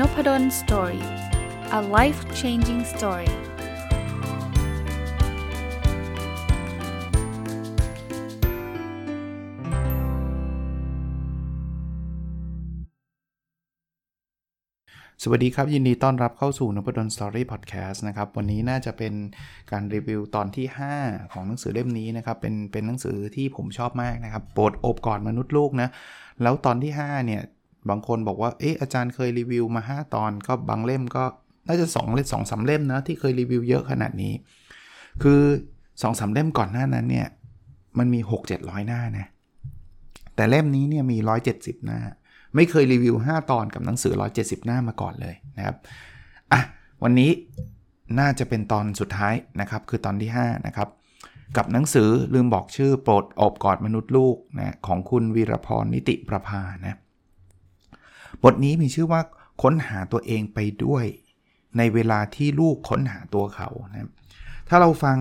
n o p a d o l story a life changing story สวัสดีครับ ยินดีต้อนรับเข้าสู่นพดล story podcast นะครับ วันนี้น่าจะเป็นการรีวิวตอนที่ 5 ของหนังสือเล่มนี้นะครับ เป็นเป็นหนังสือที่ผมชอบมากนะครับโปรดโอบกอดมนุษย์ลูกนะ แล้วตอนที่ 5 เนี่ย บางคนบอกว่า เอ๊ะอาจารย์เคยรีวิวมา 5 ตอนก็บางเล่มก็น่าจะ2เล่มสองสาเล่มนะที่เคยรีวิวเยอะขนาดนี้ คือ2อสาเล่มก่อนหน้านั้นเนี่ย มันมี 6 700 หน้านะ แต่เล่มนี้เนี่ยมี 170 หน้า ไม่เคยรีวิว 5 ตอนกับหนังสือ 170 หน้ามาก่อนเลยนะครับอะวันนี้น่าจะเป็นตอนสุดท้ายนะครับ คือตอนที่ 5 นะครับ กับหนังสือลืมบอกชื่อโปรดอบกอดมนุษย์ลูกนะของคุณวีรพรนิติประภานะ บทนี้มีชื่อว่าค้นหาตัวเองไปด้วย ในเวลาที่ลูกค้นหาตัวเขานะถ้าเราฟัง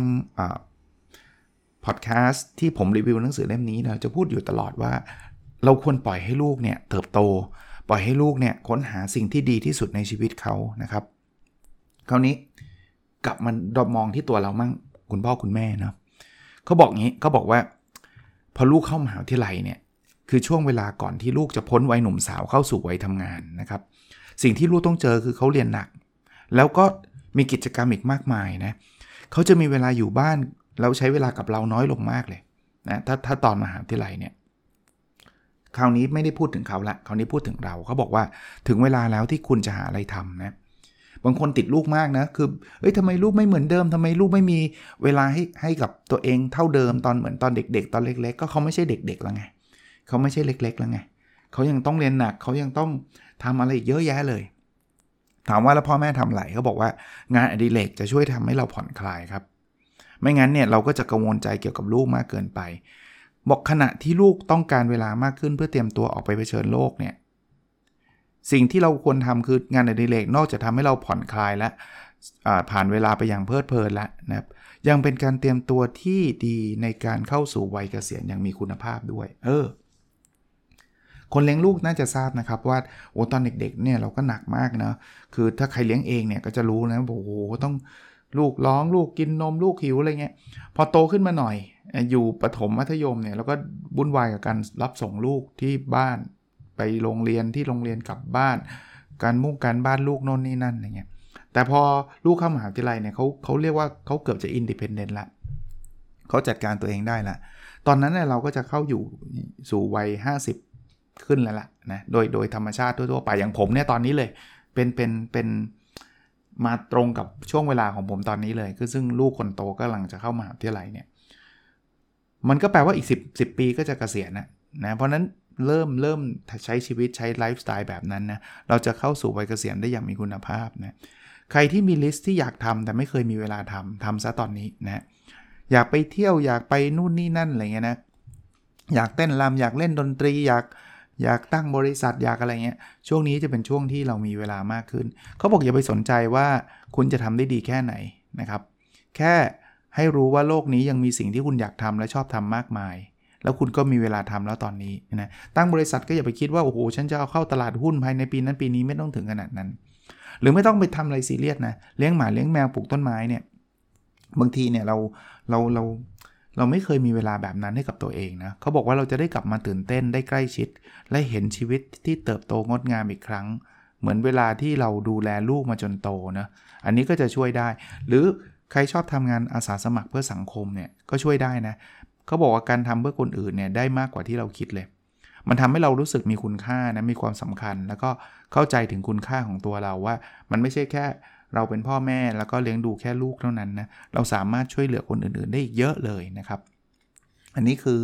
พอดแคสต์ที่ผมรีวิวหนังสือเล่มนี้นะจะพูดอยู่ตลอดว่า เราควรปล่อยให้ลูกเนี่ยเติบโต ปล่อยให้ลูกเนี่ยค้นหาสิ่งที่ดีที่สุดในชีวิตเขานะครับ คราวนี้กลับมันดมองที่ตัวเรามั่งคุณพ่อคุณแม่เนาะเขาบอกงี้เขาบอกว่า พอลูกเข้ามหาวิทยาลัยเนี่ย คือช่วงเวลาก่อนที่ลูกจะพ้นวัยหนุ่มสาวเข้าสู่วัยทำงานนะครับ สิ่งที่ลูกต้องเจอคือเขาเรียนหนัก แล้วก็มีกิจกรรมอีกมากมายนะเขาจะมีเวลาอยู่บ้านแล้วใช้เวลากับเราน้อยลงมากเลยนะถ้าถ้าตอนมหาวิทยาลัยเนี่ยคราวนี้ไม่ได้พูดถึงเขาละคราวนี้พูดถึงเราเขาบอกว่าถึงเวลาแล้วที่คุณจะหาอะไรทำนะบางคนติดลูกมากนะคือเอ้ยทำไมลูกไม่เหมือนเดิมทำไมลูกไม่มีเวลาให้ให้กับตัวเองเท่าเดิมตอนเหมือนตอนเด็ก ๆ ตอนเล็ก ๆ ก็เขาไม่ใช่เด็กๆแล้วไง เขาไม่ใช่เล็ก ๆ แล้วไงเขายังต้องเรียนหนักเขายังต้องทำอะไรเยอะแยะเลย ถามว่าแล้วพ่อแม่ทำไรเขาบอกว่างานอดิเรกจะช่วยทำให้เราผ่อนคลายครับ ไม่งั้นเนี่ยเราก็จะกังวลใจเกี่ยวกับลูกมากเกินไป บอกขณะที่ลูกต้องการเวลามากขึ้นเพื่อเตรียมตัวออกไปเผชิญโลกเนี่ยสิ่งที่เราควรทำคืองานอดิเรกนอกจากทาให้เราผ่อนคลายและผ่านเวลาไปอย่างเพลิดเพลินแล้วนะครับยังเป็นการเตรียมตัวที่ดีในการเข้าสู่วัยเกษียณอย่างมีคุณภาพด้วย เออ คนเลี้ยงลูกน่าจะทราบนะครับว่าโอ้ตอนเด็กๆเนี่ยเราก็หนักมากนะคือถ้าใครเลี้ยงเองเนี่ยก็จะรู้นะโอ้โหต้องลูกร้องลูกกินนมลูกหิวอะไรเงี้ยพอโตขึ้นมาหน่อย อยู่ประถมมัธยมเนี่ยเราก็บุ่นวายกับการรับส่งลูกที่บ้าน ไปโรงเรียนที่โรงเรียนกลับบ้าน การมุ่งการบ้านลูกโน่นนี่นั่นอะไรเงี้ยแต่พอลูกเข้ามหาวิทยาลัยเนี่ยเขาเขาเรียกว่าเขาเกือบจะอินดิเพนเดนต์ละเขาจัดการตัวเองได้ละ ตอนนั้นเนี่ยเราก็จะเข้าอยู่สู่วัย 50 ขึ้นแล้วล่ะนะโดยโดยธรรมชาติทั่วๆไปอย่างผมเนี่ยตอนนี้เลยเป็นเป็นเป็นมาตรงกับช่วงเวลาของผมตอนนี้เลย คือซึ่งลูกคนโตก็กำลังจะเข้ามาวิที่ไรเนี่ยมันก็แปลว่าอีก 10 10 ปีก็จะเกษียณนะนะเพราะนั้นเริ่มเริ่มใช้ชีวิตใช้ไลฟ์สไตล์แบบนั้นนะเราจะเข้าสู่วัยเกษียณได้อย่างมีคุณภาพนะใครที่มี list ที่อยากทำแต่ไม่เคยมีเวลาทำทำซะตอนนี้นะอยากไปเที่ยวอยากไปนู่นนี่นั่นอะไรเงี้ยนะอยากเต้นรำอยากเล่นดนตรีอยาก อยากตั้งบริษัทอยากอะไรเงี้ยช่วงนี้จะเป็นช่วงที่เรามีเวลามากขึ้น เขาบอกอย่าไปสนใจว่าคุณจะทำได้ดีแค่ไหนนะครับ แค่ให้รู้ว่าโลกนี้ยังมีสิ่งที่คุณอยากทำและชอบทำมากมาย แล้วคุณก็มีเวลาทำแล้วตอนนี้นะตั้งบริษัทก็อย่าไปคิดว่าโอ้โหฉันจะเอาเข้าตลาดหุ้นภายในปีนั้นปีนี้ไม่ต้องถึงขนาดนั้น หรือไม่ต้องไปทำอะไรซีเรียสนะเลี้ยงหมาเลี้ยงแมวปลูกต้นไม้เนี่ยบางทีเนี่ยเราเราเรา เราไม่เคยมีเวลาแบบนั้นให้กับตัวเองนะเขาบอกว่าเราจะได้กลับมาตื่นเต้นได้ใกล้ชิด และเห็นชีวิตที่เติบโตงดงามอีกครั้ง เหมือนเวลาที่เราดูแลลูกมาจนโตนะอันนี้ก็จะช่วยได้ หรือใครชอบทำงานอาสาสมัครเพื่อสังคมเนี่ยก็ช่วยได้นะเขาบอกว่าการทำเพื่อคนอื่นเนี่ยได้มากกว่าที่เราคิดเลย มันทำให้เรารู้สึกมีคุณค่านะมีความสำคัญ แล้วก็เข้าใจถึงคุณค่าของตัวเราว่า มันไม่ใช่แค่ เราเป็นพ่อแม่แล้วก็เลี้ยงดูแค่ลูกเท่านั้นนะ เราสามารถช่วยเหลือคนอื่นๆ ได้อีกเยอะเลยนะครับ อันนี้คือ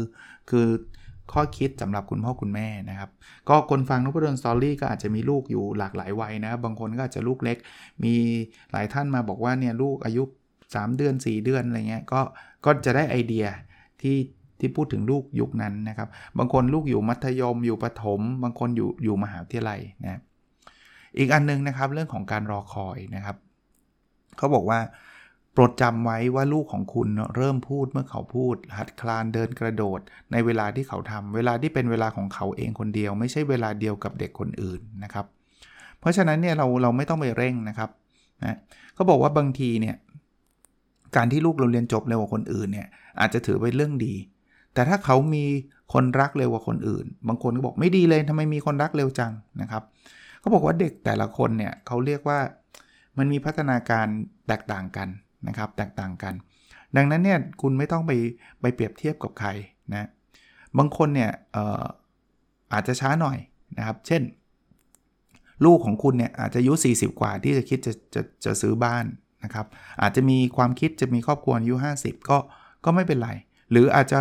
คือข้อคิดสำหรับคุณพ่อคุณแม่นะครับ ก็คนฟังนพดลสตอรี่ก็อาจจะมีลูกอยู่หลากหลายวัยนะบางคนก็อาจจะลูกเล็ก มีหลายท่านมาบอกว่าเนี่ยลูกอายุ 3 เดือน 4 เดือนอะไรเงี้ยก็ก็จะได้ไอเดียที่ที่พูดถึงลูกยุคนั้นนะครับ บางคนลูกอยู่มัธยมอยู่ประถม บางคนอยู่อยู่มหาวิทยาลัยนะ อีกอันนึงนะครับเรื่องของการรอคอยนะครับเขาบอกว่าโปรดจำไว้ว่าลูกของคุณเริ่มพูดเมื่อเขาพูด หัดคลานเดินกระโดด ในเวลาที่เขาทำเวลาที่เป็นเวลาของเขาเองคนเดียว ไม่ใช่เวลาเดียวกับเด็กคนอื่นนะครับ เพราะฉะนั้นเนี่ยเราเราไม่ต้องไปเร่งนะครับนะเขาบอกว่าบางทีเนี่ยการที่ลูกเราเรียนจบเร็วกว่าคนอื่นเนี่ยอาจจะถือเป็นเรื่องดี แต่ถ้าเขามีคนรักเร็วกว่าคนอื่น บางคนก็บอกไม่ดีเลยทำไมมีคนรักเร็วจังนะครับ เขาบอกว่าเด็กแต่ละคนเนี่ยเขาเรียกว่ามันมีพัฒนาการแตกต่างกันนะครับ แตกต่างกัน ดังนั้นเนี่ยคุณไม่ต้องไปไปเปรียบเทียบกับใครนะบางคนเนี่ยอออาจจะช้าหน่อยนะครับ เช่น ลูกของคุณเนี่ยอาจจะอายุ 40 กว่าที่จะคิดจะจะจะซื้อบ้านนะครับ อาจจะมีความคิดจะมีครอบครัวอายุ 50 ก็ก็ไม่เป็นไร หรืออาจจะ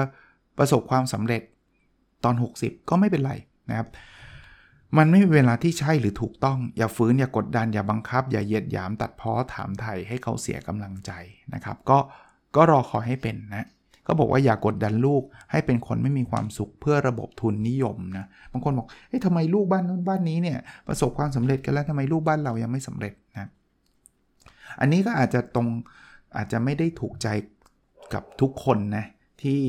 ประสบความสำเร็จตอน 60 ก็ไม่เป็นไรนะครับ มันไม่มีเวลาที่ใช่หรือถูกต้อง อย่าฝืนอย่ากดดันอย่าบังคับ อย่าเหยียดหยามตัดพ้อถามไทยให้เขาเสียกำลังใจนะครับ ก็ก็รอคอยให้เป็นนะก็บอกว่าอย่ากดดันลูกให้เป็นคนไม่มีความสุขเพื่อระบบทุนนิยมนะบางคนบอกเฮ้ยทำไมลูกบ้านนู้นบ้านนี้เนี่ยประสบความสำเร็จกันแล้วทำไมลูกบ้านเรายังไม่สำเร็จนะอันนี้ก็อาจจะตรงอาจจะไม่ได้ถูกใจกับทุกคนนะที่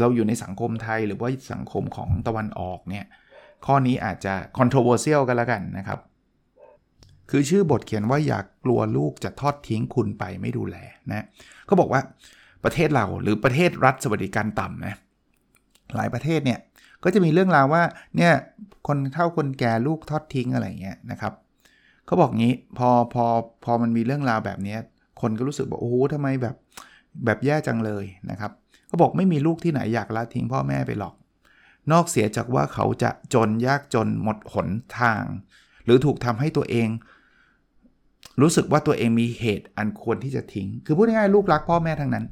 เราอยู่ในสังคมไทยหรือว่าสังคมของตะวันออกเนี่ย ข้อนี้อาจจะ controversial กันแล้วกันนะครับ คือชื่อบทเขียนว่าอยากกลัวลูกจะทอดทิ้งคุณไปไม่ดูแลนะเขาบอกว่าประเทศเราหรือประเทศรัฐสวัสดิการต่ำนะหลายประเทศเนี่ยก็จะมีเรื่องราวว่าเนี่ยคนเท่าคนแก่ลูกทอดทิ้งอะไรเงี้ยนะครับเขาบอกงี้พอพอพอมันมีเรื่องราวแบบนี้คนก็รู้สึกบอกโอ้โหทำไมแบบแบบแย่จังเลยนะครับเขาบอกไม่มีลูกที่ไหนอยากละทิ้งพ่อแม่ไปหรอก นอกเสียจากว่าเขาจะจนยากจนหมดหนทาง หรือถูกทำให้ตัวเอง รู้สึกว่าตัวเองมีเหตุอันควรที่จะทิ้ง คือพูดง่ายๆลูกรักพ่อแม่ทั้งนั้น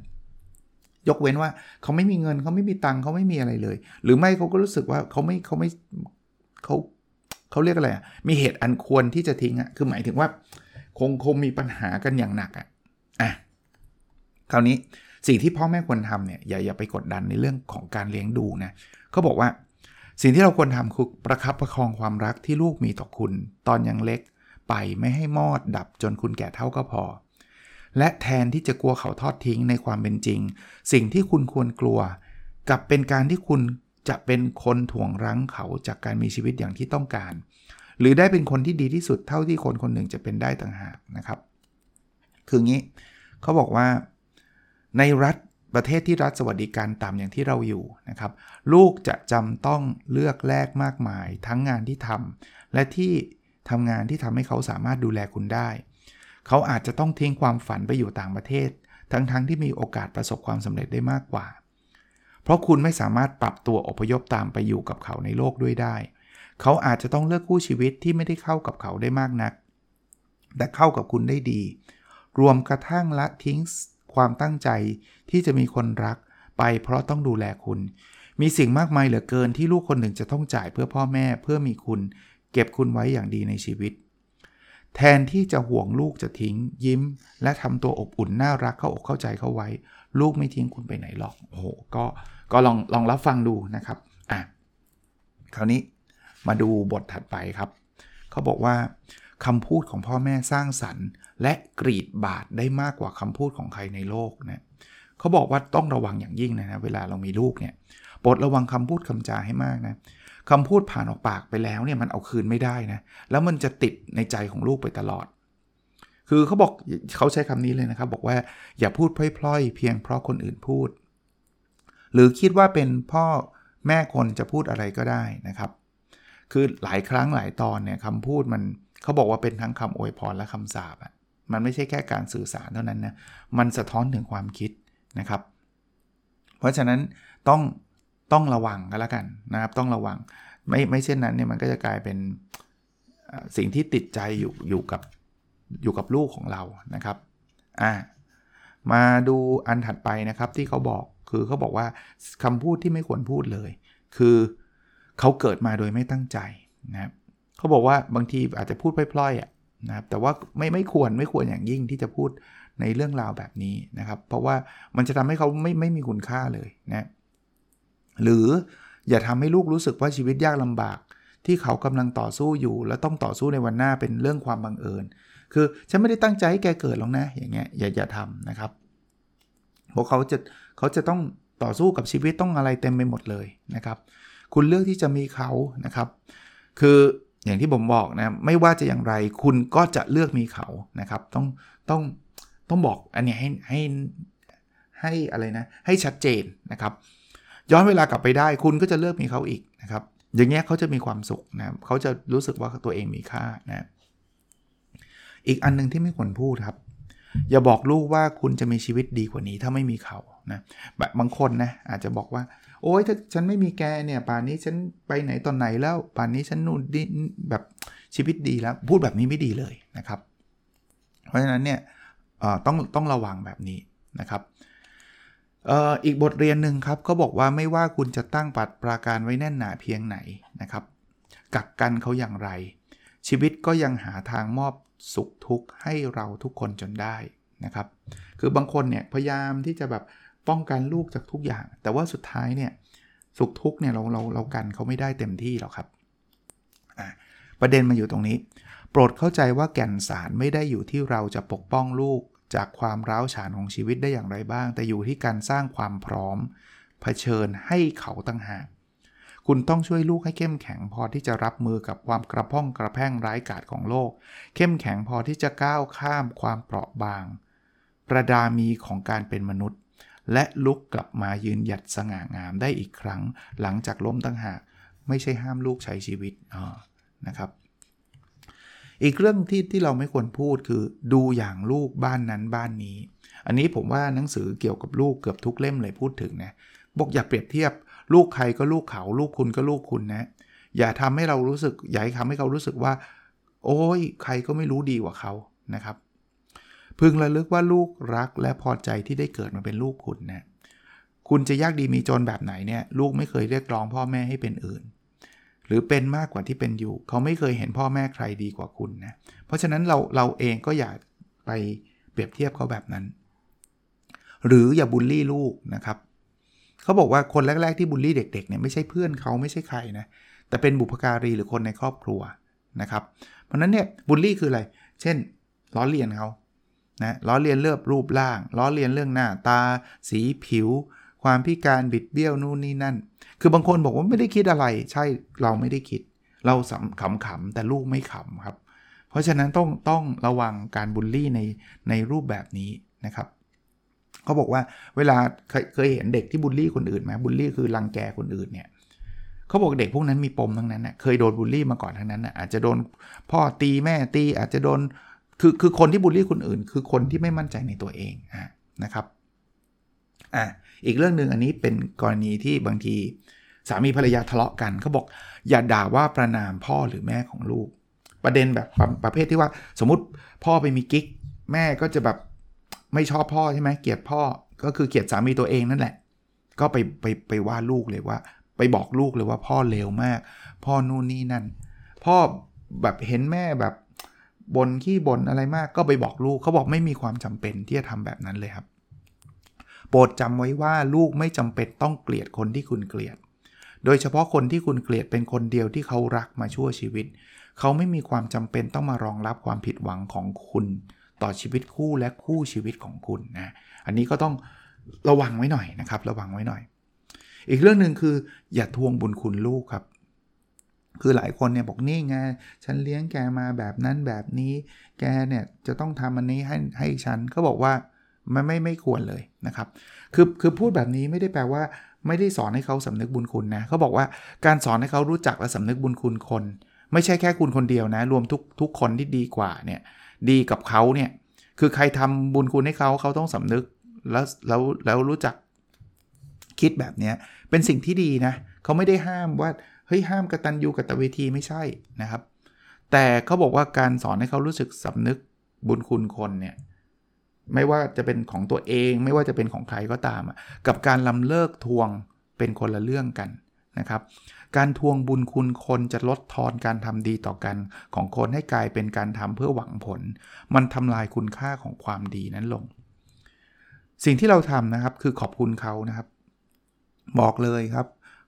ยกเว้นว่าเขาไม่มีเงินเขาไม่มีตังค์เขาไม่มีอะไรเลย หรือไม่เขาก็รู้สึกว่าเขาไม่เขาไม่เขาเขาเรียกอะไรอะมีเหตุอันควรที่จะทิ้งอะคือหมายถึงว่า คงคงมีปัญหากันอย่างหนักอะอะคราวนี้สิ่งที่พ่อแม่ควรทำเนี่ยอย่าอย่าไปกดดันในเรื่องของการเลี้ยงดูนะ เขาบอกว่า สิ่งที่เราควรทำคือประคับประคองความรักที่ลูกมีต่อคุณ ตอนยังเล็กไปไม่ให้มอดดับจนคุณแก่เท่าก็พอ และแทนที่จะกลัวเขาทอดทิ้งในความเป็นจริง สิ่งที่คุณควรกลัว กับเป็นการที่คุณจะเป็นคนถ่วงรั้งเขาจากการมีชีวิตอย่างที่ต้องการ หรือได้เป็นคนที่ดีที่สุดเท่าที่คนคนหนึ่งจะเป็นได้ต่างหากนะครับ คืองี้เขาบอกว่าในรัฐ ประเทศที่รัฐสวัสดิการต่ำอย่างที่เราอยู่นะครับ ลูกจะจำต้องเลือกแลกมากมาย ทั้งงานที่ทำและที่ทำงานที่ทำให้เขาสามารถดูแลคุณได้ เขาอาจจะต้องทิ้งความฝันไปอยู่ต่างประเทศ ทั้งๆทที่มีโอกาสประสบความสำเร็จได้มากกว่า เพราะคุณไม่สามารถปรับตัวอพยพตามไปอยู่กับเขาในโลกด้วยได้ เขาอาจจะต้องเลือกคู่ชีวิตที่ไม่ได้เข้ากับเขาได้มากนัก แต่เข้ากับคุณได้ดี รวมกระทั่งละทิ้ง ความตั้งใจที่จะมีคนรักไปเพราะต้องดูแลคุณ มีสิ่งมากมายเหลือเกินที่ลูกคนหนึ่งจะต้องจ่ายเพื่อพ่อแม่เพื่อมีคุณ เก็บคุณไว้อย่างดีในชีวิต แทนที่จะห่วงลูกจะทิ้ง ยิ้ม และทำตัวอบอุ่นน่ารักเข้าอกเข้าใจเข้าไว้ ลูกไม่ทิ้งคุณไปไหนหรอกโอ้โหก็ก็ลองลองรับฟังดูนะครับอะคราวนี้มาดูบทถัดไปครับ เขาบอกว่าคำพูดของพ่อแม่สร้างสรรค์ และกรีดบาดได้มากกว่าคำพูดของใครในโลกนะเขาบอกว่าต้องระวังอย่างยิ่งนะนะเวลาเรามีลูกเนี่ยโปรดระวังคำพูดคำจาให้มากนะคำพูดผ่านออกปากไปแล้วเนี่ยมันเอาคืนไม่ได้นะแล้วมันจะติดในใจของลูกไปตลอด คือเขาบอกเขาใช้คำนี้เลยนะครับ บอกว่าอย่าพูดพล่อยๆ เพียงเพราะคนอื่นพูด หรือคิดว่าเป็นพ่อแม่คนจะพูดอะไรก็ได้นะครับ คือหลายครั้งหลายตอนเนี่ยคำพูดมันเขาบอกว่าเป็นทั้งคำอวยพรและคำสาปอะ มันไม่ใช่แค่การสื่อสารเท่านั้นนะมันสะท้อนถึงความคิดนะครับ เพราะฉะนั้นต้องต้องระวังกันแล้วกันนะครับต้องระวังไม่ไม่เช่นนั้นเนี่ยมันก็จะกลายเป็นสิ่งที่ติดใจอยู่อยู่กับอยู่กับลูกของเรานะครับอ่ามาดูอันถัดไปนะครับที่เขาบอกคือเขาบอกว่าคำพูดที่ไม่ควรพูดเลย คือเขาเกิดมาโดยไม่ตั้งใจนะครับเขาบอกว่าบางทีอาจจะพูดพล่อยๆอะ นะครับแต่ว่าไม่ไม่ควรไม่ควรอย่างยิ่งที่จะพูดในเรื่องราวแบบนี้นะครับ เพราะว่ามันจะทำให้เขาไม่ไม่มีคุณค่าเลยนะหรืออย่าทำให้ลูกรู้สึกว่าชีวิตยากลำบาก ที่เขากำลังต่อสู้อยู่ แล้วต้องต่อสู้ในวันหน้าเป็นเรื่องความบังเอิญ คือฉันไม่ได้ตั้งใจให้แกเกิดหรอกนะอย่างเงี้ยอย่าอย่าทำนะครับเพราะเขาจะเขาจะต้องต่อสู้กับชีวิตต้องอะไรเต็มไปหมดเลยนะครับ คุณเลือกที่จะมีเขานะครับ คือ อย่างที่ผมบอกนะไม่ว่าจะอย่างไรคุณก็จะเลือกมีเขานะครับต้องต้องต้องบอกอันนี้ให้ให้ให้อะไรนะให้ชัดเจนนะครับ ย้อนเวลากลับไปได้คุณก็จะเลือกมีเขาอีกนะครับอย่างเงี้ยเขาจะมีความสุขนะเขาจะรู้สึกว่าตัวเองมีค่านะอีกอันนึงที่ไม่ควรพูดครับ อย่าบอกลูกว่าคุณจะมีชีวิตดีกว่านี้ถ้าไม่มีเขานะแบบบางคนนะอาจจะบอกว่า โอ้ยถ้าฉันไม่มีแกเนี่ย ป่านนี้ฉันไปไหนตอนไหนแล้ว ป่านนี้ฉันนู่นดีแบบชีวิตดีแล้ว พูดแบบนี้ไม่ดีเลยนะครับ เพราะฉะนั้นเนี่ยต้องต้องระวังแบบนี้นะครับอีกบทเรียนหนึ่งครับเขาบอกว่าไม่ว่าคุณจะตั้งปัดปราการไว้แน่นหนาเพียงไหนนะครับ กักกันเขาอย่างไร ชีวิตก็ยังหาทางมอบสุขทุกข์ให้เราทุกคนจนได้นะครับ คือบางคนเนี่ยพยายามที่จะแบบ ป้องกันลูกจากทุกอย่าง แต่ว่าสุดท้ายเนี่ยสุขทุกเนี่ยเราเราเรากันเขาไม่ได้เต็มที่หรอกครับ ประเด็นมาอยู่ตรงนี้ โปรดเข้าใจว่าแก่นสารไม่ได้อยู่ที่เราจะปกป้องลูกจากความร้าวฉานของชีวิตได้อย่างไรบ้าง แต่อยู่ที่การสร้างความพร้อมเผชิญให้เขาตั้งหากคุณต้องช่วยลูกให้เข้มแข็งพอที่จะรับมือกับความกระพ้องกระแพงร้ายกาจของโลก เข้มแข็งพอที่จะก้าวข้ามความเปราะบาง ประดามีของการเป็นมนุษย์ และลุกกลับมายืนหยัดสง่างามได้อีกครั้ง หลังจากล้มตั้งหาก ไม่ใช่ห้ามลูกใช้ชีวิตนะครับ อีกเรื่องที่ที่เราไม่ควรพูดคือดูอย่างลูกบ้านนั้นบ้านนี้ อันนี้ผมว่าหนังสือเกี่ยวกับลูกเกือบทุกเล่มเลยพูดถึงนะบอกอย่าเปรียบเทียบ ลูกใครก็ลูกเขา ลูกคุณก็ลูกคุณนะ อย่าทำให้เรารู้สึกอย่าทำให้เขารู้สึกว่า โอ้ยใครก็ไม่รู้ดีกว่าเขานะครับ พึงระลึกว่าลูกรักและพอใจที่ได้เกิดมาเป็นลูกคุณนะคุณจะยากดีมีจนแบบไหนเนี่ยลูกไม่เคยเรียกร้องพ่อแม่ให้เป็นอื่น หรือเป็นมากกว่าที่เป็นอยู่ เขาไม่เคยเห็นพ่อแม่ใครดีกว่าคุณนะเพราะฉะนั้นเราเราเองก็อย่าไปเปรียบเทียบเขาแบบนั้น หรืออย่าบูลลี่ลูกนะครับเขาบอกว่าคนแรก ๆที่บูลลี่เด็กๆเนี่ยไม่ใช่เพื่อนเขาไม่ใช่ใครนะแต่เป็นบุพการีหรือคนในครอบครัวนะครับ เพราะนั้นเนี่ยบูลลี่คืออะไร เช่นล้อเลียนเขา นะล้อเลียนเลือบรูปร่าง ล้อเลียนเรื่องหน้าตา สีผิว ความพิการบิดเบี้ยวนู่นนี่นั่น คือบางคนบอกว่าไม่ได้คิดอะไร ใช่เราไม่ได้คิด เราขำขำแต่ลูกไม่ขำครับ เพราะฉะนั้นต้องต้องระวังการบูลลี่ในในรูปแบบนี้นะครับเขาบอกว่าเวลาเคยเคยเห็นเด็กที่บูลลี่คนอื่นไหมบูลลี่คือรังแกคนอื่นเนี่ยเขาบอกเด็กพวกนั้นมีปมทั้งนั้นนะเคยโดนบูลลี่มาก่อนทั้งนั้นนะอาจจะโดนพ่อตีแม่ตีอาจจะโดน คือคือคนที่บูลลี่คนอื่น คือคนที่ไม่มั่นใจในตัวเองนะครับอะอีกเรื่องหนึ่งอันนี้เป็นกรณีที่บางทีสามีภรรยาทะเลาะกันเขาบอกอย่าด่าว่าประนามพ่อหรือแม่ของลูก ประเด็นแบบประเภทที่ว่า สมมติพ่อไปมีกิ๊ก แม่ก็จะแบบไม่ชอบพ่อใช่ไหมเกลียดพ่อก็คือเกลียดสามีตัวเองนั่นแหละ ก็ไปไปไปว่าลูกเลยว่า ไปบอกลูกเลยว่าพ่อเลวมาก พ่อนู่นนี่นั่น พ่อแบบเห็นแม่แบบ บนขี้บนอะไรมากก็ไปบอกลูกเขาบอกไม่มีความจำเป็นที่จะทำแบบนั้นเลยครับ โปรดจำไว้ว่าลูกไม่จำเป็นต้องเกลียดคนที่คุณเกลียด โดยเฉพาะคนที่คุณเกลียดเป็นคนเดียวที่เขารักมาชั่วชีวิต เขาไม่มีความจำเป็นต้องมารองรับความผิดหวังของคุณ ต่อชีวิตคู่และคู่ชีวิตของคุณนะอันนี้ก็ต้องระวังไว้หน่อยนะครับ ระวังไว้หน่อย อีกเรื่องหนึ่งคืออย่าทวงบุญคุณลูกครับ คือหลายคนเนี่ยบอกนี่ไงฉันเลี้ยงแกมาแบบนั้นแบบนี้แกเนี่ยจะต้องทำอันนี้ให้ให้ฉันก็บอกว่ามันไม่ไม่ควรเลยนะครับ คือคือพูดแบบนี้ไม่ได้แปลว่าไม่ได้สอนให้เขาสำนึกบุญคุณนะเขาบอกว่าการสอนให้เขารู้จักและสำนึกบุญคุณคน ไม่ใช่แค่คุณคนเดียวนะ รวมทุกทุกคนที่ดีกว่าเนี่ยดีกับเขาเนี่ยคือใครทำบุญคุณให้เขาเขาต้องสำนึกแล้วแล้วแล้วรู้จักคิดแบบนี้เป็นสิ่งที่ดีนะเขาไม่ได้ห้ามว่า ฮ้ยห้ามกระตัญญูกตเวทีไม่ใช่นะครับ แต่เขาบอกว่าการสอนให้เขารู้สึกสำนึกบุญคุณคนเนี่ยไม่ว่าจะเป็นของตัวเอง ไม่ว่าจะเป็นของใครก็ตาม กับการลำเลิกทวงเป็นคนละเรื่องกันนะครับ การทวงบุญคุณคนจะลดทอนการทำดีต่อกันของคนให้กลายเป็นการทำเพื่อหวังผล มันทำลายคุณค่าของความดีนั้นลง สิ่งที่เราทำนะครับคือขอบคุณเขานะครับ บอกเลยครับ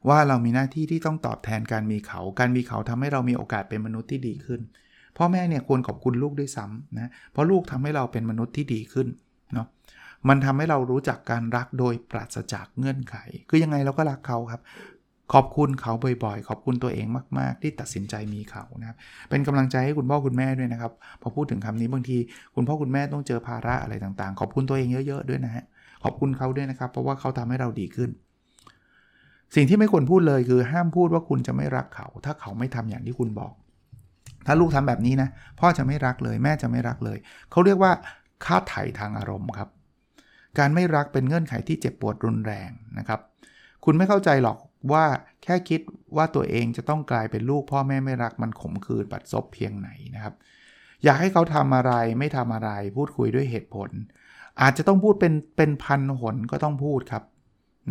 ว่าเรามีหน้าที่ที่ต้องตอบแทนการมีเขา การมีเขาทำให้เรามีโอกาสเป็นมนุษย์ที่ดีขึ้น พ่อแม่เนี่ยควรขอบคุณลูกด้วยซ้ำนะ เพราะลูกทำให้เราเป็นมนุษย์ที่ดีขึ้นเนาะ มันทำให้เรารู้จักการรักโดยปราศจากเงื่อนไข คือยังไงเราก็รักเขาครับ ขอบคุณเขาบ่อยๆ ขอบคุณตัวเองมาก ๆ ที่ตัดสินใจมีเขานะครับ เป็นกำลังใจให้คุณพ่อคุณแม่ด้วยนะครับ พอพูดถึงคำนี้บางทีคุณพ่อคุณแม่ต้องเจอภาระอะไรต่างๆ ขอบคุณตัวเองเยอะ ๆ ด้วยนะฮะ ขอบคุณเขาด้วยนะครับ เพราะว่าเขาทำให้เราดีขึ้น สิ่งที่ไม่ควรพูดเลยคือห้ามพูดว่าคุณจะไม่รักเขา ถ้าเขาไม่ทำอย่างที่คุณบอก ถ้าลูกทำแบบนี้นะ พ่อจะไม่รักเลยแม่จะไม่รักเลย เขาเรียกว่าค่าไถ่ทางอารมณ์ครับ การไม่รักเป็นเงื่อนไขที่เจ็บปวดรุนแรงนะครับ คุณไม่เข้าใจหรอกว่าแค่คิดว่าตัวเองจะต้องกลายเป็นลูกพ่อแม่ไม่รักมันขมขื่นบัดซบเพียงไหนนะครับ อยากให้เขาทำอะไรไม่ทำอะไร พูดคุยด้วยเหตุผล อาจจะต้องพูดเป็นเป็นพันหนก็ต้องพูดครับ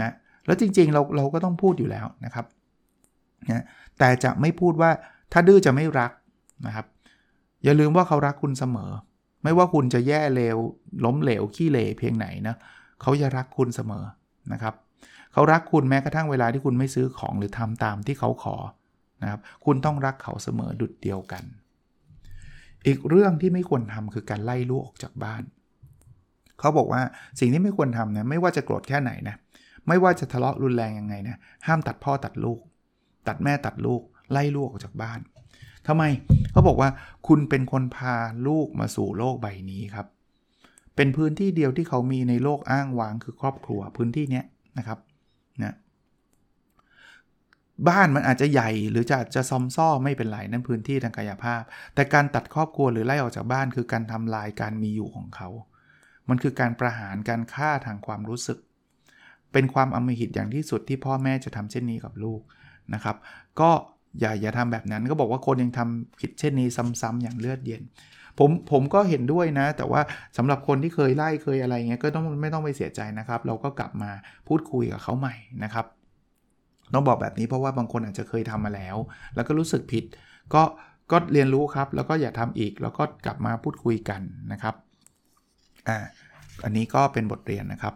นะ แล้วจริงๆเราเราก็ต้องพูดอยู่แล้วนะครับนะแต่จะไม่พูดว่าถ้าดื้อจะไม่รักนะครับ อย่าลืมว่าเขารักคุณเสมอ ไม่ว่าคุณจะแย่เลวล้มเหลวขี้เหร่เพียงไหนนะเขาจะรักคุณเสมอนะครับเขารักคุณแม้กระทั่งเวลาที่คุณไม่ซื้อของหรือทำตามที่เขาขอนะครับคุณต้องรักเขาเสมอดุดเดียวกัน อีกเรื่องที่ไม่ควรทำคือการไล่ลูกออกจากบ้าน เขาบอกว่าสิ่งที่ไม่ควรทำนะไม่ว่าจะโกรธแค่ไหนนะ ไม่ว่าจะทะเลาะรุนแรงยังไงนะห้ามตัดพ่อตัดลูก ตัดแม่ตัดลูกไล่ลูกออกจากบ้านทำไมเขาบอกว่าคุณเป็นคนพาลูกมาสู่โลกใบนี้ครับ เป็นพื้นที่เดียวที่เขามีในโลกอ้างว้างคือครอบครัวพื้นที่นี้นะครับนะบ้านมันอาจจะใหญ่หรือจะจะซอมซ่อไม่เป็นไรนั่นพื้นที่ทางกายภาพ แต่การตัดครอบครัวหรือไล่ออกจากบ้าน คือการทำลายการมีอยู่ของเขา มันคือการประหารการฆ่าทางความรู้สึก เป็นความอมหิตอย่างที่สุดที่พ่อแม่จะทำเช่นนี้กับลูกนะครับ ก็อย่าอย่าทำแบบนั้นก็บอกว่าคนยังทำผิดเช่นนี้ซ้ำๆอย่างเลือดเย็น ผมผมก็เห็นด้วยนะ แต่ว่าสำหรับคนที่เคยไล่เคยอะไรเงี้ยก็ต้องไม่ต้องไปเสียใจนะครับ เราก็กลับมาพูดคุยกับเขาใหม่นะครับต้องบอกแบบนี้เพราะว่าบางคนอาจจะเคยทำมาแล้ว แล้วก็รู้สึกผิด ก็ก็เรียนรู้ครับ แล้วก็อย่าทำอีก แล้วก็กลับมาพูดคุยกันนะครับอ่าอันนี้ก็เป็นบทเรียนนะครับ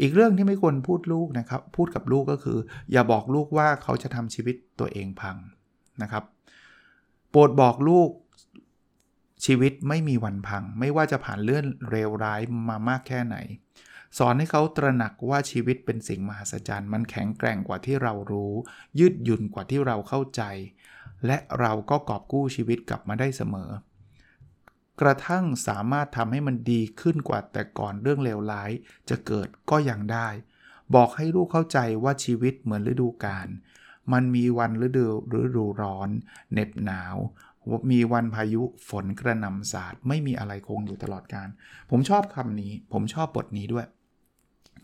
อีกเรื่องที่ไม่ควรพูดลูกนะครับ พูดกับลูกก็คือ อย่าบอกลูกว่าเขาจะทำชีวิตตัวเองพังนะครับ โปรดบอกลูกชีวิตไม่มีวันพัง ไม่ว่าจะผ่านเรื่องเลวร้ายมามากแค่ไหน สอนให้เขาตระหนักว่าชีวิตเป็นสิ่งมหัศจรรย์ มันแข็งแกร่งกว่าที่เรารู้ ยืดหยุ่นกว่าที่เราเข้าใจ และเราก็กอบกู้ชีวิตกลับมาได้เสมอ กระทั่งสามารถทำให้มันดีขึ้นกว่าแต่ก่อนเรื่องเลวร้าย จะเกิดก็ยังได้ บอกให้ลูกเข้าใจว่าชีวิตเหมือนฤดูกาลมันมีวันฤดูฤดูร้อนเหน็บหนาว มีวันพายุฝนกระหน่ำสาดไม่มีอะไรคงอยู่ตลอดการ ผมชอบคำนี้ ผมชอบบทนี้ด้วย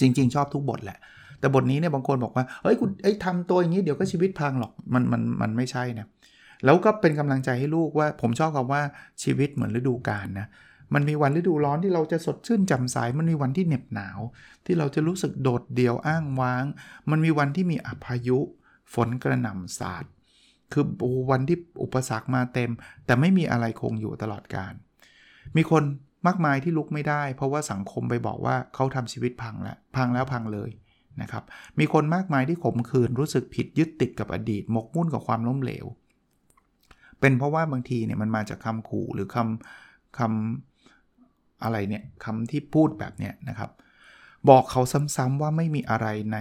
จริง ๆ ชอบทุกบทแหละ แต่บทนี้เนี่ยบางคนบอกว่าเฮ้ยคุณไอ้ทำตัวอย่างนี้เดี๋ยวก็ชีวิตพังหรอกมันมันมันไม่ใช่นะ แล้วก็เป็นกำลังใจให้ลูกว่า ผมชอบคำว่าชีวิตเหมือนฤดูกาลนะมันมีวันฤดูร้อนที่เราจะสดชื่นจำใสมันมีวันที่เหน็บหนาว ที่เราจะรู้สึกโดดเดี่ยวอ้างว้าง มันมีวันที่มีอพายุ ฝนกระหน่ำสาดคือวันที่อุปสรรคมาเต็ม แต่ไม่มีอะไรคงอยู่ตลอดการ มีคนมากมายที่ลุกไม่ได้ เพราะว่าสังคมไปบอกว่าเขาทำชีวิตพังแล้วพังแล้วพังเลยนะครับ มีคนมากมายที่ขมขื่นรู้สึกผิดยึดติดกับอดีต หมกมุ่นกับความล้มเหลว เป็นเพราะว่าบางทีเนี่ยมันมาจากคำขู่หรือคำคำอะไรเนี่ยคำที่พูดแบบเนี้ยนะครับ บอกเขาซ้ำๆว่าไม่มีอะไรใน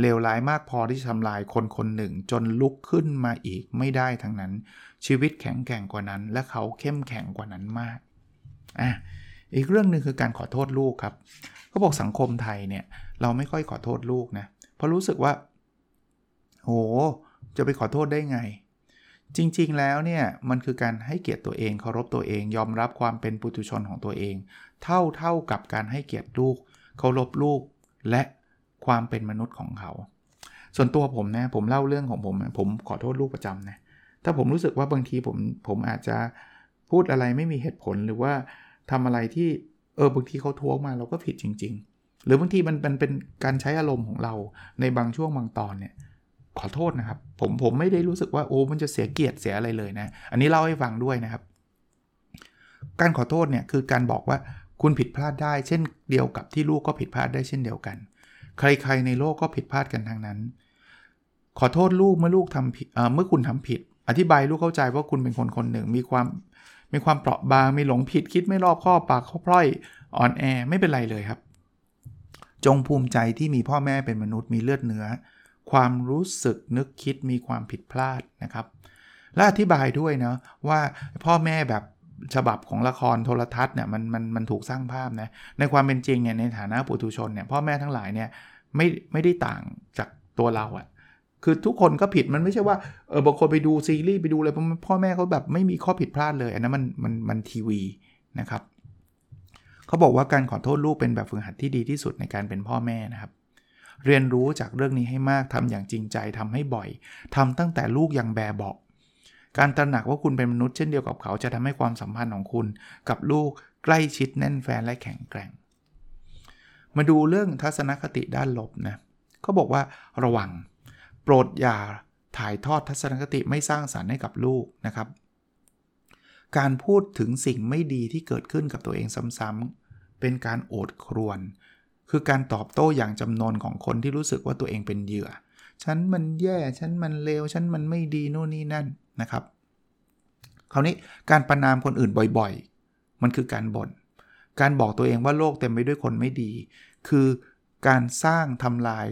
เลวร้ายมากพอที่จะทำลายคนคนหนึ่ง จนลุกขึ้นมาอีกไม่ได้ทั้งนั้น ชีวิตแข็งแกร่งกว่านั้น และเขาเข้มแข็งกว่านั้นมากอะอีกเรื่องหนึ่งคือการขอโทษลูกครับเขาบอกสังคมไทยเนี่ยเราไม่ค่อยขอโทษลูกนะเพราะรู้สึกว่าโหจะไปขอโทษได้ไง จริงๆ แล้วเนี่ยมันคือการให้เกียรติตัวเองเคารพตัวเอง ยอมรับความเป็นปุถุชนของตัวเอง เท่าเท่ากับการให้เกียรติลูก เคารพลูกและความเป็นมนุษย์ของเขา ส่วนตัวผมนะผมเล่าเรื่องของผมผมขอโทษลูกประจำนะถ้าผมรู้สึกว่าบางทีผมผมอาจจะพูดอะไรไม่มีเหตุผลหรือว่าทำอะไรที่เออบางทีเขาท้วงมาเราก็ผิดจริง ๆ หรือบางทีมันเป็นเป็นการใช้อารมณ์ของเราในบางช่วงบางตอนเนี่ย ขอโทษนะครับ ผมผมไม่ได้รู้สึกว่าโอ้มันจะเสียเกียรติเสียอะไรเลยนะ อันนี้เล่าให้ฟังด้วยนะครับ การขอโทษเนี่ยคือการบอกว่าคุณผิดพลาดได้ เช่นเดียวกับที่ลูกก็ผิดพลาดได้เช่นเดียวกัน ใครๆในโลกก็ผิดพลาดกันทางนั้น ขอโทษลูกเมื่อลูกทำผิดเมื่อคุณทำผิด อธิบายลูกเข้าใจว่าคุณเป็นคนคนหนึ่ง มีความมีความเปราะบางมีหลงผิดคิดไม่รอบคอบปากเขาพร่อยอ่อนแอไม่เป็นไรเลยครับ จงภูมิใจที่มีพ่อแม่เป็นมนุษย์มีเลือดเนื้อ ความรู้สึกนึกคิดมีความผิดพลาดนะครับ และอธิบายด้วยนะว่าพ่อแม่แบบฉบับของละครโทรทัศน์เนี่ยมันมันมันถูกสร้างภาพนะในความเป็นจริงเนี่ยในฐานะปุถุชนเนี่ยพ่อแม่ทั้งหลายเนี่ยไม่ไม่ได้ต่างจากตัวเราอะคือทุกคนก็ผิดมันไม่ใช่ว่าเออบางคนไปดูซีรีส์ไปดูอะไรพ่อแม่เขาแบบไม่มีข้อผิดพลาดเลย อันนั้นมันมันมันทีวีนะครับเขาบอกว่าการขอโทษลูกเป็นแบบฝึกหัดที่ดีที่สุดในการเป็นพ่อแม่นะครับ เรียนรู้จากเรื่องนี้ให้มากทำอย่างจริงใจทำให้บ่อยทำตั้งแต่ลูกยังแบเบาการตระหนักว่าคุณเป็นมนุษย์เช่นเดียวกับเขาจะทำให้ความสัมพันธ์ของคุณ กับลูกใกล้ชิดแน่นแฟนและแข็งแกร่ง มาดูเรื่องทัศนคติด้านลบนะเขาบอกว่าระวัง โปรดอย่าถ่ายทอดทัศนคติไม่สร้างสารรค์ให้กับลูกนะครับ การพูดถึงสิ่งไม่ดีที่เกิดขึ้นกับตัวเองซ้ำๆเป็นการโอดครวน คือการตอบโต้อย่างจำนวนของคนที่รู้สึกว่าตัวเองเป็นเหยื่อ ฉันมันแย่ ฉันมันเลว ฉันมันไม่ดีโน่นนี่นั่นนะครับ คราวนี้การประนามคนอื่นบ่อยๆ มันคือการบน่น การบอกตัวเองว่าโลกเต็มไปด้วยคนไม่ดี คือการสร้างทำลาย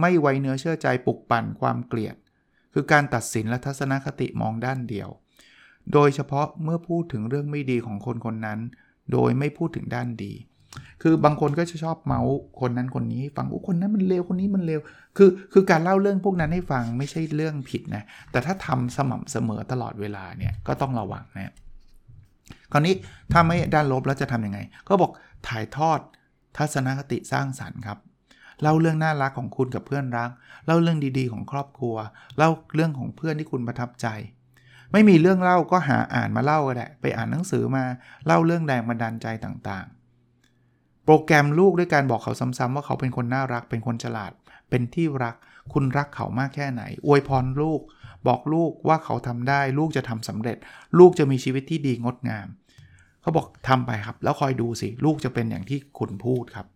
ไม่ไว้เนื้อเชื่อใจปลุกปั่นความเกลียด คือการตัดสินและทัศนคติมองด้านเดียว โดยเฉพาะเมื่อพูดถึงเรื่องไม่ดีของคนคนนั้น โดยไม่พูดถึงด้านดี คือบางคนก็จะชอบเมาส์คนนั้นคนนี้ฟังว่าคนนั้นมันเลวคนนี้มันเลวคือคือการเล่าเรื่องพวกนั้นให้ฟังไม่ใช่เรื่องผิดนะแต่ถ้าทำสม่ำเสมอตลอดเวลาเนี่ยก็ต้องระวังนะคราวนี้ถ้าไม่ด้านลบแล้วจะทำยังไง ก็บอกถ่ายทอดทัศนคติสร้างสรรค์ครับเล่าเรื่องน่ารักของคุณกับเพื่อนรัก เล่าเรื่องดีๆของครอบครัว เล่าเรื่องของเพื่อนที่คุณประทับใจ ไม่มีเรื่องเล่าก็หาอ่านมาเล่าก็ได้ ไปอ่านหนังสือมา เล่าเรื่องแรงบันดาลใจต่าง โปรแกรมลูกด้วยการบอกเขาซ้ำๆว่าเขาเป็นคนน่ารัก เป็นคนฉลาด เป็นที่รัก คุณรักเขามากแค่ไหน อวยพรลูก บอกลูกว่าเขาทำได้ ลูกจะทำสำเร็จ ลูกจะมีชีวิตที่ดีงดงาม เขาบอกทำไปครับ แล้วคอยดูสิ ลูกจะเป็นอย่างที่คุณพูดครับ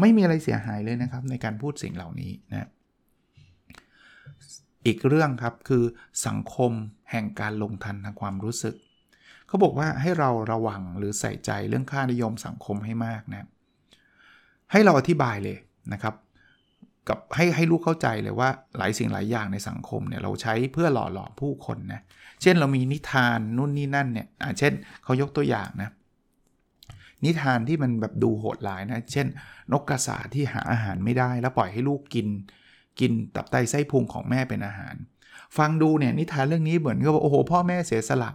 ไม่มีอะไรเสียหายเลยนะครับ ในการพูดสิ่งเหล่านี้นะอีกเรื่องครับคือสังคมแห่งการลงทันทางความรู้สึก เขาบอกว่าให้เราระวังหรือใส่ใจเรื่องค่านิยมสังคมให้มากนะให้เราอธิบายเลยนะครับ กับให้ให้ลูกเข้าใจเลยว่าหลายสิ่งหลายอย่างในสังคมเนี่ยเราใช้เพื่อหล่อหลอมผู้คนนะเช่นเรามีนิทานนู่นนี่นั่นเนี่ยเช่นเขายกตัวอย่างนะนิทานที่มันแบบดูโหดร้ายนะ เช่น นกกระสาที่หาอาหารไม่ได้ แล้วปล่อยให้ลูกกิน กินตับไตไส้พุงของแม่เป็นอาหาร ฟังดูเนี่ยนิทานเรื่องนี้เหมือนกับว่าโอ้โหพ่อแม่เสียสละ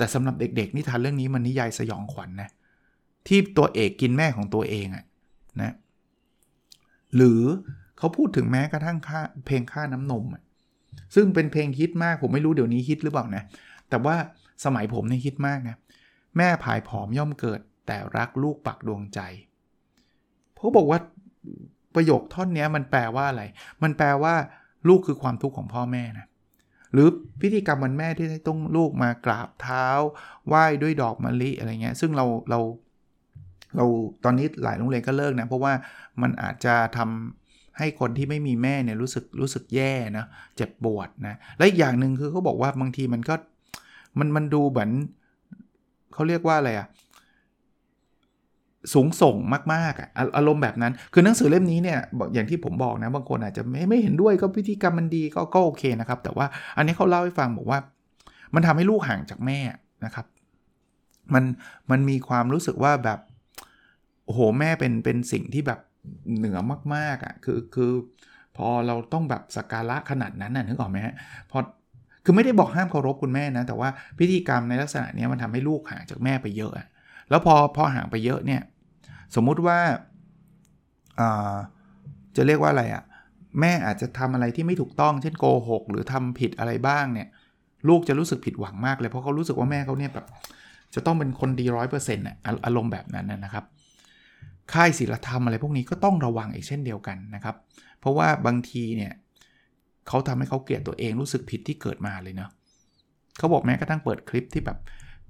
แต่สำหรับเด็กๆนิทานเรื่องนี้มันนิยายสยองขวัญนนะที่ตัวเอกกินแม่ของตัวเองอะนะหรือเขาพูดถึงแม้กระทั่งค่าเพลงค่าน้ำนมซึ่งเป็นเพลงฮิตมากผมไม่รู้เดี๋ยวนี้ฮิตหรือเปล่านะแต่ว่าสมัยผมเนี่ยฮิตมากนะแม่ผายผอมย่อมเกิด แต่รักลูกปักดวงใจเขาบอกว่าประโยคท่อนนี้มันแปลว่าอะไร มันแปลว่าลูกคือความทุกข์ของพ่อแม่นะ หรือพิธีกรรมวันแม่ที่ต้องลูกมากราบเท้าไหว้ด้วยดอกมะลิอะไรเงี้ยซึ่งเราเราเราตอนนี้หลายโรงเรียนก็เลิกนะ เพราะว่ามันอาจจะทำให้คนที่ไม่มีแม่เนี่ยรู้สึกรู้สึกแย่นะเจ็บปวดนะและอีกอย่างหนึ่งคือเขาบอกว่าบางทีมันก็มันมันดูเหมือนเขาเรียกว่าอะไรอะ สูงส่งมากๆอะอารมณ์แบบนั้น คือหนังสือเล่มนี้เนี่ยอย่างที่ผมบอกนะบางคนอาจจะไม่ไม่เห็นด้วยก็พิธีกรรมมันดีก็ก็โอเคนะครับ แต่ว่าอันนี้เขาเล่าให้ฟังบอกว่า มันทำให้ลูกห่างจากแม่นะครับ มันมันมีความรู้สึกว่าแบบโอ้โหแม่เป็นเป็นสิ่งที่แบบเหนือมากๆอะคือคือพอเราต้องแบบสักการะขนาดนั้นน่ะนึกออกไหมฮะพอคือไม่ได้บอกห้ามเคารพคุณแม่นะแต่ว่าพิธีกรรมในลักษณะนี้มันทำให้ลูกห่างจากแม่ไปเยอะ แล้วพอพอห่างไปเยอะเนี่ย สมมุติว่าจะเรียกว่าอะไรอะ่ะ แม่อาจจะทำอะไรที่ไม่ถูกต้อง เช่นโกหกหรือทำผิดอะไรบ้างเนี่ย ลูกจะรู้สึกผิดหวังมากเลย เพราะเขารู้สึกว่าแม่เขาเนี่ยแบบจะต้องเป็นคนดีร้อยเปอร์เซ็นต์อะอารมณ์แบบนั้นนะครับ ค่ายศิลธรรมอะไรพวกนี้ก็ต้องระวังอีกเช่นเดียวกันนะครับ เพราะว่าบางทีเนี่ยเขาทำให้เขาเกลียดตัวเองรู้สึกผิดที่เกิดมาเลยเนาะเขาบอกแม้กระทั่งเปิดคลิปที่แบบ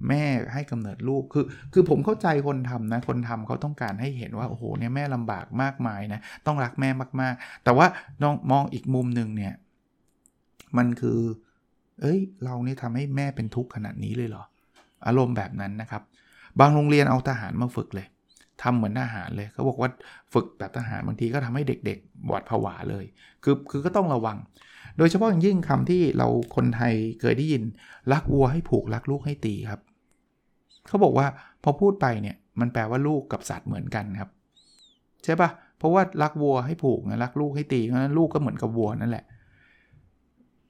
แม่ให้กำเนิดลูกคือ คือผมเข้าใจคนทำนะ คนทำเขาต้องการให้เห็นว่าโอ้โหเนี่ยแม่ลำบากมากมายนะต้องรักแม่มากๆ แต่ว่าน้องมองอีกมุมหนึ่งเนี่ยมันคือ เอ้ย เราเนี่ยทำให้แม่เป็นทุกข์ขนาดนี้เลยเหรอ อารมณ์แบบนั้นนะครับ บางโรงเรียนเอาทหารมาฝึกเลยทำเหมือนทหารเลยเขาบอกว่าฝึกแบบทหารบางทีก็ทำให้เด็กๆหวาดผวาเลย คือคือก็ต้องระวัง โดยเฉพาะอย่างยิ่งคำที่เราคนไทยเคยได้ยิน รักวัวให้ผูกรักลูกให้ตีครับ เขาบอกว่าพอพูดไปเนี่ยมันแปลว่าลูกกับสัตว์เหมือนกันครับ ใช่ปะเพราะว่ารักวัวให้ผูกนะรักลูกให้ตีเพราะนั้นลูกก็เหมือนกับวัวนั่นแหละ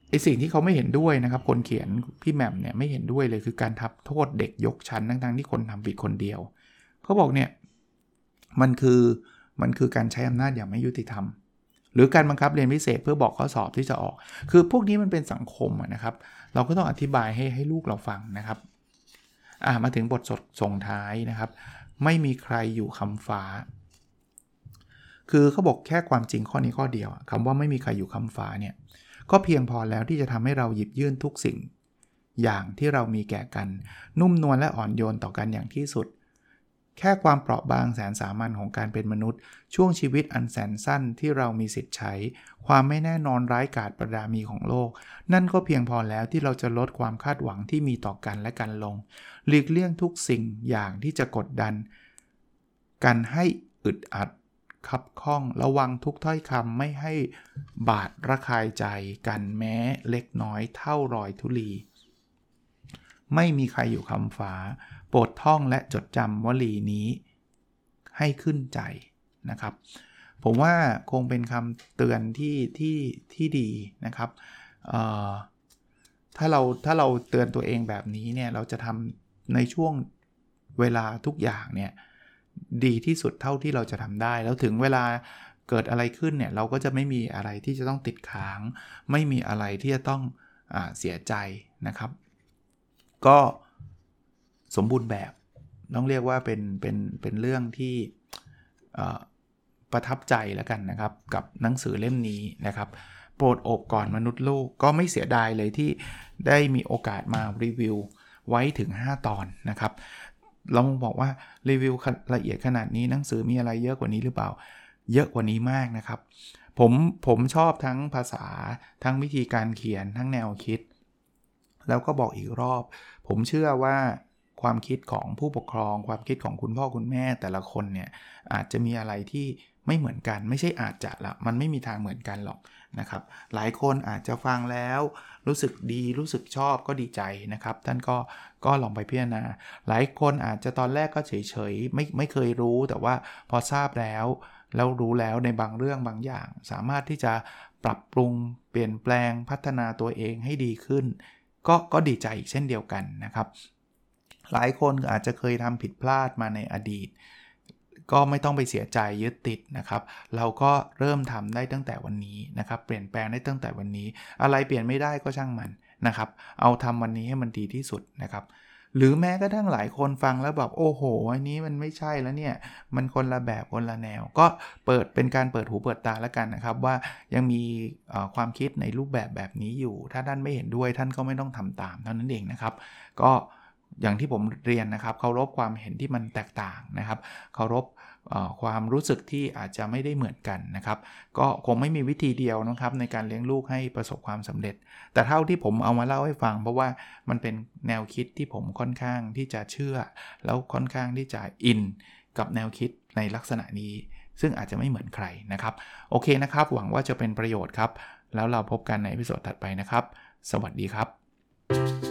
ไอสิ่งที่เขาไม่เห็นด้วยนะครับ คนเขียนพี่แหม่มเนี่ยไม่เห็นด้วยเลยคือการทับโทษเด็กยกชั้นทั้งๆที่คนทำผิดคนเดียว เขาบอกเนี่ยมันคือมันคือการใช้อำนาจอย่างไม่ยุติธรรม หรือการบังคับเรียนพิเศษเพื่อบอกข้อสอบที่จะออก คือพวกนี้มันเป็นสังคมนะครับ เราก็ต้องอธิบายให้ให้ลูกเราฟังนะครับ อ่ามาถึงบทสดส่งท้ายนะครับ ไม่มีใครอยู่คำฟ้า คือเขาบอกแค่ความจริงข้อนี้ข้อเดียวคำว่าไม่มีใครอยู่คำฟ้าเนี่ยก็เพียงพอแล้วที่จะทำให้เราหยิบยื่นทุกสิ่ง อย่างที่เรามีแก่กัน นุ่มนวลและอ่อนโยนต่อกันอย่างที่สุด แค่ความเปราะบางแสนสามัญของการเป็นมนุษย์ ช่วงชีวิตอันแสนสั้นที่เรามีสิทธิ์ใช้ ความไม่แน่นอนร้ายกาจประดามีของโลก นั่นก็เพียงพอแล้วที่เราจะลดความคาดหวังที่มีต่อกันและกันลง หลีกเลี่ยงทุกสิ่งอย่างที่จะกดดัน กันให้อึดอัดคับข้องระวังทุกถ้อยคำไม่ให้บาดระคายใจกันแม้เล็กน้อยเท่ารอยทุลี ไม่มีใครอยู่คำฟ้า โปรดท่องและจดจำวลีนี้ให้ขึ้นใจนะครับ ผมว่าคงเป็นคำเตือนที่ที่ที่ดีนะครับถ้าเราถ้าเราเตือนตัวเองแบบนี้เนี่ยเราจะทำในช่วงเวลาทุกอย่างเนี่ยดีที่สุดเท่าที่เราจะทำได้ แล้วถึงเวลาเกิดอะไรขึ้นเนี่ยเราก็จะไม่มีอะไรที่จะต้องติดค้าง ไม่มีอะไรที่จะต้องอเสียใจนะครับ ก็ สมบูรณ์แบบต้องเรียกว่าเป็นเป็นเป็นเรื่องที่ประทับใจแล้วกันนะครับ กับหนังสือเล่มนี้นะครับ โปรดโอบก่อนมนุษย์โลกก็ไม่เสียดายเลยที่ได้มีโอกาสมารีวิวไว้ถึง 5 ตอนนะครับ เราบอกว่ารีวิวละเอียดขนาดนี้หนังสือมีอะไรเยอะกว่านี้หรือเปล่า เยอะกว่านี้มากนะครับ ผมผมชอบทั้งภาษาทั้งวิธีการเขียนทั้งแนวคิด แล้วก็บอกอีกรอบ ผมเชื่อว่า ความคิดของผู้ปกครอง ความคิดของคุณพ่อคุณแม่แต่ละคนเนี่ยอาจจะมีอะไรที่ไม่เหมือนกันไม่ใช่อาจจะละมันไม่มีทางเหมือนกันหรอกนะครับหลายคนอาจจะฟังแล้ว รู้สึกดีรู้สึกชอบก็ดีใจนะครับ ท่านก็ก็ลองไปพิจารณา หลายคนอาจจะตอนแรกก็เฉยๆไม่ไม่เคยรู้แต่ว่าพอทราบแล้วแล้วรู้แล้วในบางเรื่องบางอย่าง สามารถที่จะปรับปรุงเปลี่ยนแปลงพัฒนาตัวเองให้ดีขึ้น ก็ก็ดีใจอีกเช่นเดียวกันนะครับ หลายคนอาจจะเคยทำผิดพลาดมาในอดีต ก็ไม่ต้องไปเสียใจยึดติดนะครับ เราก็เริ่มทำได้ตั้งแต่วันนี้นะครับ เปลี่ยนแปลงได้ตั้งแต่วันนี้ อะไรเปลี่ยนไม่ได้ก็ช่างมันนะครับ เอาทำวันนี้ให้มันดีที่สุดนะครับหรือแม้กระทั่งหลายคนฟังแล้วแบบโอ้โหอันนี้มันไม่ใช่แล้วเนี่ย มันคนละแบบคนละแนว ก็เปิดเป็นการเปิดหูเปิดตาแล้วกันนะครับ ว่ายังมีความคิดในรูปแบบแบบนี้อยู่ ถ้าท่านไม่เห็นด้วยท่านก็ไม่ต้องทำตามเท่านั้นเองนะครับ ก็ อย่างที่ผมเรียนนะครับเคารพความเห็นที่มันแตกต่างนะครับเคารพความรู้สึกที่อาจจะไม่ได้เหมือนกันนะครับ ก็คงไม่มีวิธีเดียวนะครับในการเลี้ยงลูกให้ประสบความสำเร็จ แต่เท่าที่ผมเอามาเล่าให้ฟัง เพราะว่ามันเป็นแนวคิดที่ผมค่อนข้างที่จะเชื่อ แล้วค่อนข้างที่จะอินกับแนวคิดในลักษณะนี้ ซึ่งอาจจะไม่เหมือนใครนะครับ โอเคนะครับ หวังว่าจะเป็นประโยชน์ครับ แล้วเราพบกันในพิโซดถัดไปนะครับ สวัสดีครับ